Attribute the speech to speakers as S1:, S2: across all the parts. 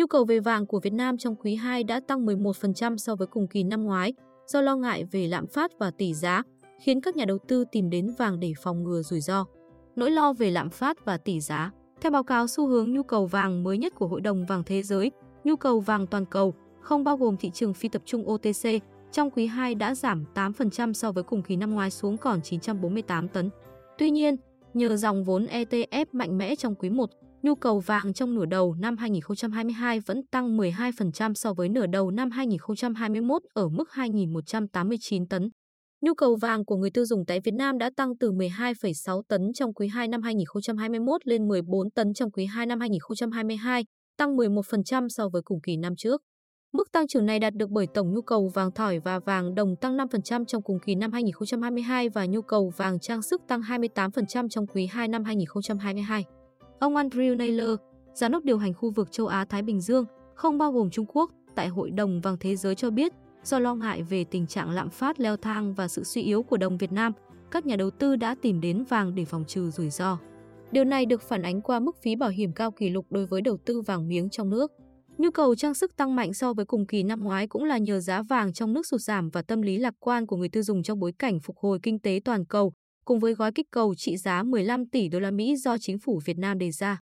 S1: Nhu cầu về vàng của Việt Nam trong quý 2 đã tăng 11% so với cùng kỳ năm ngoái do lo ngại về lạm phát và tỷ giá, khiến các nhà đầu tư tìm đến vàng để phòng ngừa rủi ro. Nỗi lo về lạm phát và tỷ giá Theo báo cáo xu hướng nhu cầu vàng mới nhất của Hội đồng Vàng Thế giới, nhu cầu vàng toàn cầu, không bao gồm thị trường phi tập trung OTC, trong quý 2 đã giảm 8% so với cùng kỳ năm ngoái xuống còn 948 tấn. Tuy nhiên, nhờ dòng vốn ETF mạnh mẽ trong quý 1, nhu cầu vàng trong nửa đầu năm 2022 vẫn tăng 12% so với nửa đầu năm 2021 ở mức 2.189 tấn. Nhu cầu vàng của người tiêu dùng tại Việt Nam đã tăng từ 12,6 tấn trong quý 2 năm 2021 lên 14 tấn trong quý 2 năm 2022, tăng 11% so với cùng kỳ năm trước. Mức tăng trưởng này đạt được bởi tổng nhu cầu vàng thỏi và vàng đồng tăng 5% trong cùng kỳ năm 2022 và nhu cầu vàng trang sức tăng 28% trong quý 2 năm 2022. Ông Andrew Naylor, giám đốc điều hành khu vực châu Á-Thái Bình Dương, không bao gồm Trung Quốc, tại Hội đồng Vàng Thế giới cho biết, do lo ngại về tình trạng lạm phát leo thang và sự suy yếu của đồng Việt Nam, các nhà đầu tư đã tìm đến vàng để phòng trừ rủi ro. Điều này được phản ánh qua mức phí bảo hiểm cao kỷ lục đối với đầu tư vàng miếng trong nước. Nhu cầu trang sức tăng mạnh so với cùng kỳ năm ngoái cũng là nhờ giá vàng trong nước sụt giảm và tâm lý lạc quan của người tiêu dùng trong bối cảnh phục hồi kinh tế toàn cầu, cùng với gói kích cầu trị giá 15 tỷ đô la Mỹ do chính phủ Việt Nam đề ra.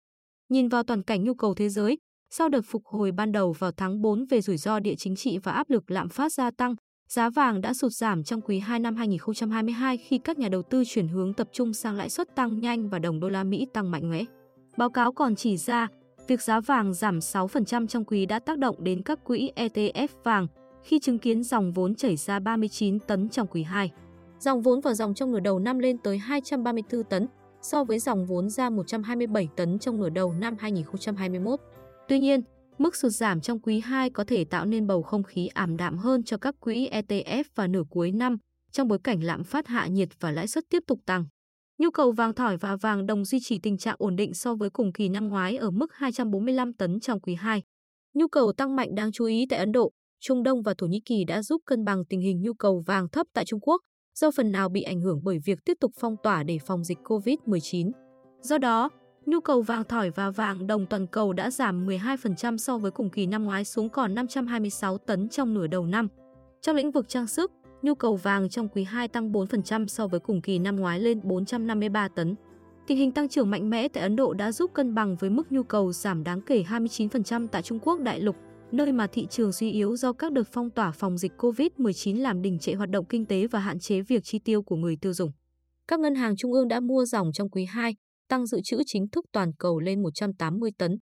S1: Nhìn vào toàn cảnh nhu cầu thế giới, sau đợt phục hồi ban đầu vào tháng 4 về rủi ro địa chính trị và áp lực lạm phát gia tăng, giá vàng đã sụt giảm trong quý 2 năm 2022 khi các nhà đầu tư chuyển hướng tập trung sang lãi suất tăng nhanh và đồng đô la Mỹ tăng mạnh mẽ. Báo cáo còn chỉ ra, việc giá vàng giảm 6% trong quý đã tác động đến các quỹ ETF vàng khi chứng kiến dòng vốn chảy ra 39 tấn trong quý 2. Dòng vốn vào dòng trong nửa đầu năm lên tới 234 tấn, so với dòng vốn ra 127 tấn trong nửa đầu năm 2021. Tuy nhiên, mức sụt giảm trong quý 2 có thể tạo nên bầu không khí ảm đạm hơn cho các quỹ ETF vào nửa cuối năm trong bối cảnh lạm phát hạ nhiệt và lãi suất tiếp tục tăng. Nhu cầu vàng thỏi và vàng đồng duy trì tình trạng ổn định so với cùng kỳ năm ngoái ở mức 245 tấn trong quý 2. Nhu cầu tăng mạnh đáng chú ý tại Ấn Độ, Trung Đông và Thổ Nhĩ Kỳ đã giúp cân bằng tình hình nhu cầu vàng thấp tại Trung Quốc, do phần nào bị ảnh hưởng bởi việc tiếp tục phong tỏa để phòng dịch COVID-19. Do đó, nhu cầu vàng thỏi và vàng đồng toàn cầu đã giảm 12% so với cùng kỳ năm ngoái xuống còn 526 tấn trong nửa đầu năm. Trong lĩnh vực trang sức, nhu cầu vàng trong quý 2 tăng 4% so với cùng kỳ năm ngoái lên 453 tấn. Tình hình tăng trưởng mạnh mẽ tại Ấn Độ đã giúp cân bằng với mức nhu cầu giảm đáng kể 29% tại Trung Quốc đại lục, nơi mà thị trường suy yếu do các đợt phong tỏa phòng dịch COVID-19 làm đình trệ hoạt động kinh tế và hạn chế việc chi tiêu của người tiêu dùng. Các ngân hàng trung ương đã mua dòng trong quý 2, tăng dự trữ chính thức toàn cầu lên 180 tấn.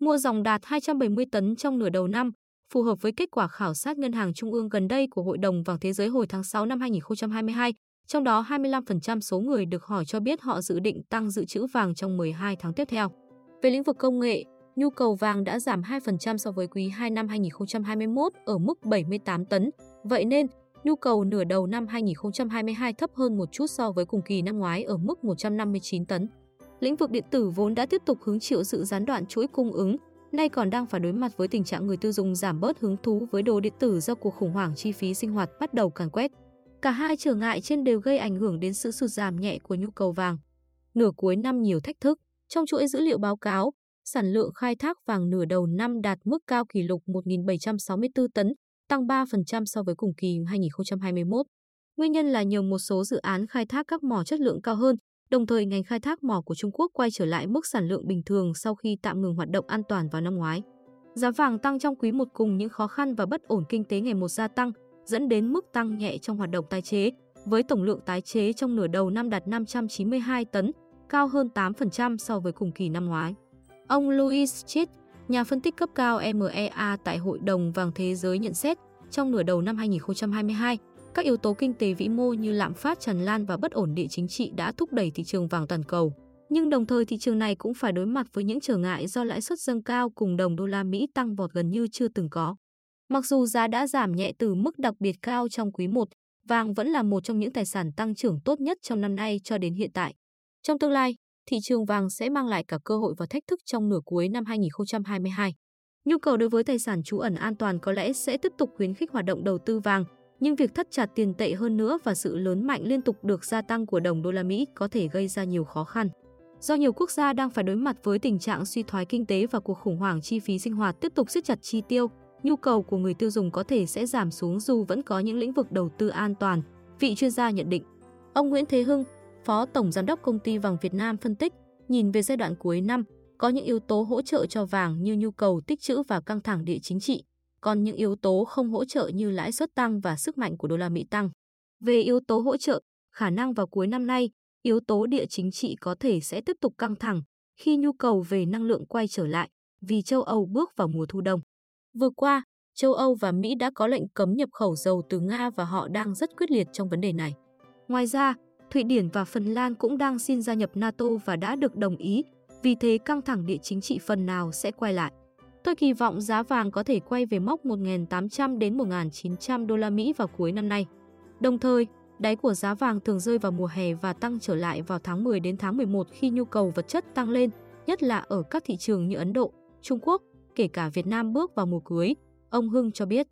S1: Mua dòng đạt 270 tấn trong nửa đầu năm, phù hợp với kết quả khảo sát ngân hàng trung ương gần đây của Hội đồng Vàng Thế giới hồi tháng 6 năm 2022, trong đó 25% số người được hỏi cho biết họ dự định tăng dự trữ vàng trong 12 tháng tiếp theo. Về lĩnh vực công nghệ, nhu cầu vàng đã giảm 2% so với quý 2 năm 2021 ở mức 78 tấn. Vậy nên, nhu cầu nửa đầu năm 2022 thấp hơn một chút so với cùng kỳ năm ngoái ở mức 159 tấn. Lĩnh vực điện tử vốn đã tiếp tục hứng chịu sự gián đoạn chuỗi cung ứng, nay còn đang phải đối mặt với tình trạng người tiêu dùng giảm bớt hứng thú với đồ điện tử do cuộc khủng hoảng chi phí sinh hoạt bắt đầu càn quét. Cả hai trở ngại trên đều gây ảnh hưởng đến sự sụt giảm nhẹ của nhu cầu vàng. Nửa cuối năm nhiều thách thức, trong chuỗi dữ liệu báo cáo, sản lượng khai thác vàng nửa đầu năm đạt mức cao kỷ lục 1.764 tấn, tăng 3% so với cùng kỳ 2021. Nguyên nhân là nhờ một số dự án khai thác các mỏ chất lượng cao hơn, đồng thời ngành khai thác mỏ của Trung Quốc quay trở lại mức sản lượng bình thường sau khi tạm ngừng hoạt động an toàn vào năm ngoái. Giá vàng tăng trong quý một cùng những khó khăn và bất ổn kinh tế ngày một gia tăng, dẫn đến mức tăng nhẹ trong hoạt động tái chế, với tổng lượng tái chế trong nửa đầu năm đạt 592 tấn, cao hơn 8% so với cùng kỳ năm ngoái. Ông Louis Chit, nhà phân tích cấp cao MEA tại Hội đồng Vàng Thế giới nhận xét, trong nửa đầu năm 2022, các yếu tố kinh tế vĩ mô như lạm phát tràn lan và bất ổn địa chính trị đã thúc đẩy thị trường vàng toàn cầu. Nhưng đồng thời thị trường này cũng phải đối mặt với những trở ngại do lãi suất dâng cao cùng đồng đô la Mỹ tăng vọt gần như chưa từng có. Mặc dù giá đã giảm nhẹ từ mức đặc biệt cao trong quý 1, vàng vẫn là một trong những tài sản tăng trưởng tốt nhất trong năm nay cho đến hiện tại. Trong tương lai, thị trường vàng sẽ mang lại cả cơ hội và thách thức trong nửa cuối năm 2022. Nhu cầu đối với tài sản trú ẩn an toàn có lẽ sẽ tiếp tục khuyến khích hoạt động đầu tư vàng, nhưng việc thắt chặt tiền tệ hơn nữa và sự lớn mạnh liên tục được gia tăng của đồng đô la Mỹ có thể gây ra nhiều khó khăn. Do nhiều quốc gia đang phải đối mặt với tình trạng suy thoái kinh tế và cuộc khủng hoảng chi phí sinh hoạt tiếp tục siết chặt chi tiêu, nhu cầu của người tiêu dùng có thể sẽ giảm xuống dù vẫn có những lĩnh vực đầu tư an toàn, vị chuyên gia nhận định. Ông Nguyễn Thế Hưng, Phó Tổng Giám đốc Công ty Vàng Việt Nam phân tích, nhìn về giai đoạn cuối năm, có những yếu tố hỗ trợ cho vàng như nhu cầu tích trữ và căng thẳng địa chính trị, còn những yếu tố không hỗ trợ như lãi suất tăng và sức mạnh của đô la Mỹ tăng. Về yếu tố hỗ trợ, khả năng vào cuối năm nay, yếu tố địa chính trị có thể sẽ tiếp tục căng thẳng khi nhu cầu về năng lượng quay trở lại vì châu Âu bước vào mùa thu đông. Vừa qua, châu Âu và Mỹ đã có lệnh cấm nhập khẩu dầu từ Nga và họ đang rất quyết liệt trong vấn đề này. Ngoài ra, Thụy Điển và Phần Lan cũng đang xin gia nhập NATO và đã được đồng ý, vì thế căng thẳng địa chính trị phần nào sẽ quay lại. Tôi kỳ vọng giá vàng có thể quay về mốc 1.800 đến 1.900 đô la Mỹ vào cuối năm nay. Đồng thời, đáy của giá vàng thường rơi vào mùa hè và tăng trở lại vào tháng 10 đến tháng 11 khi nhu cầu vật chất tăng lên, nhất là ở các thị trường như Ấn Độ, Trung Quốc, kể cả Việt Nam bước vào mùa cưới, ông Hưng cho biết.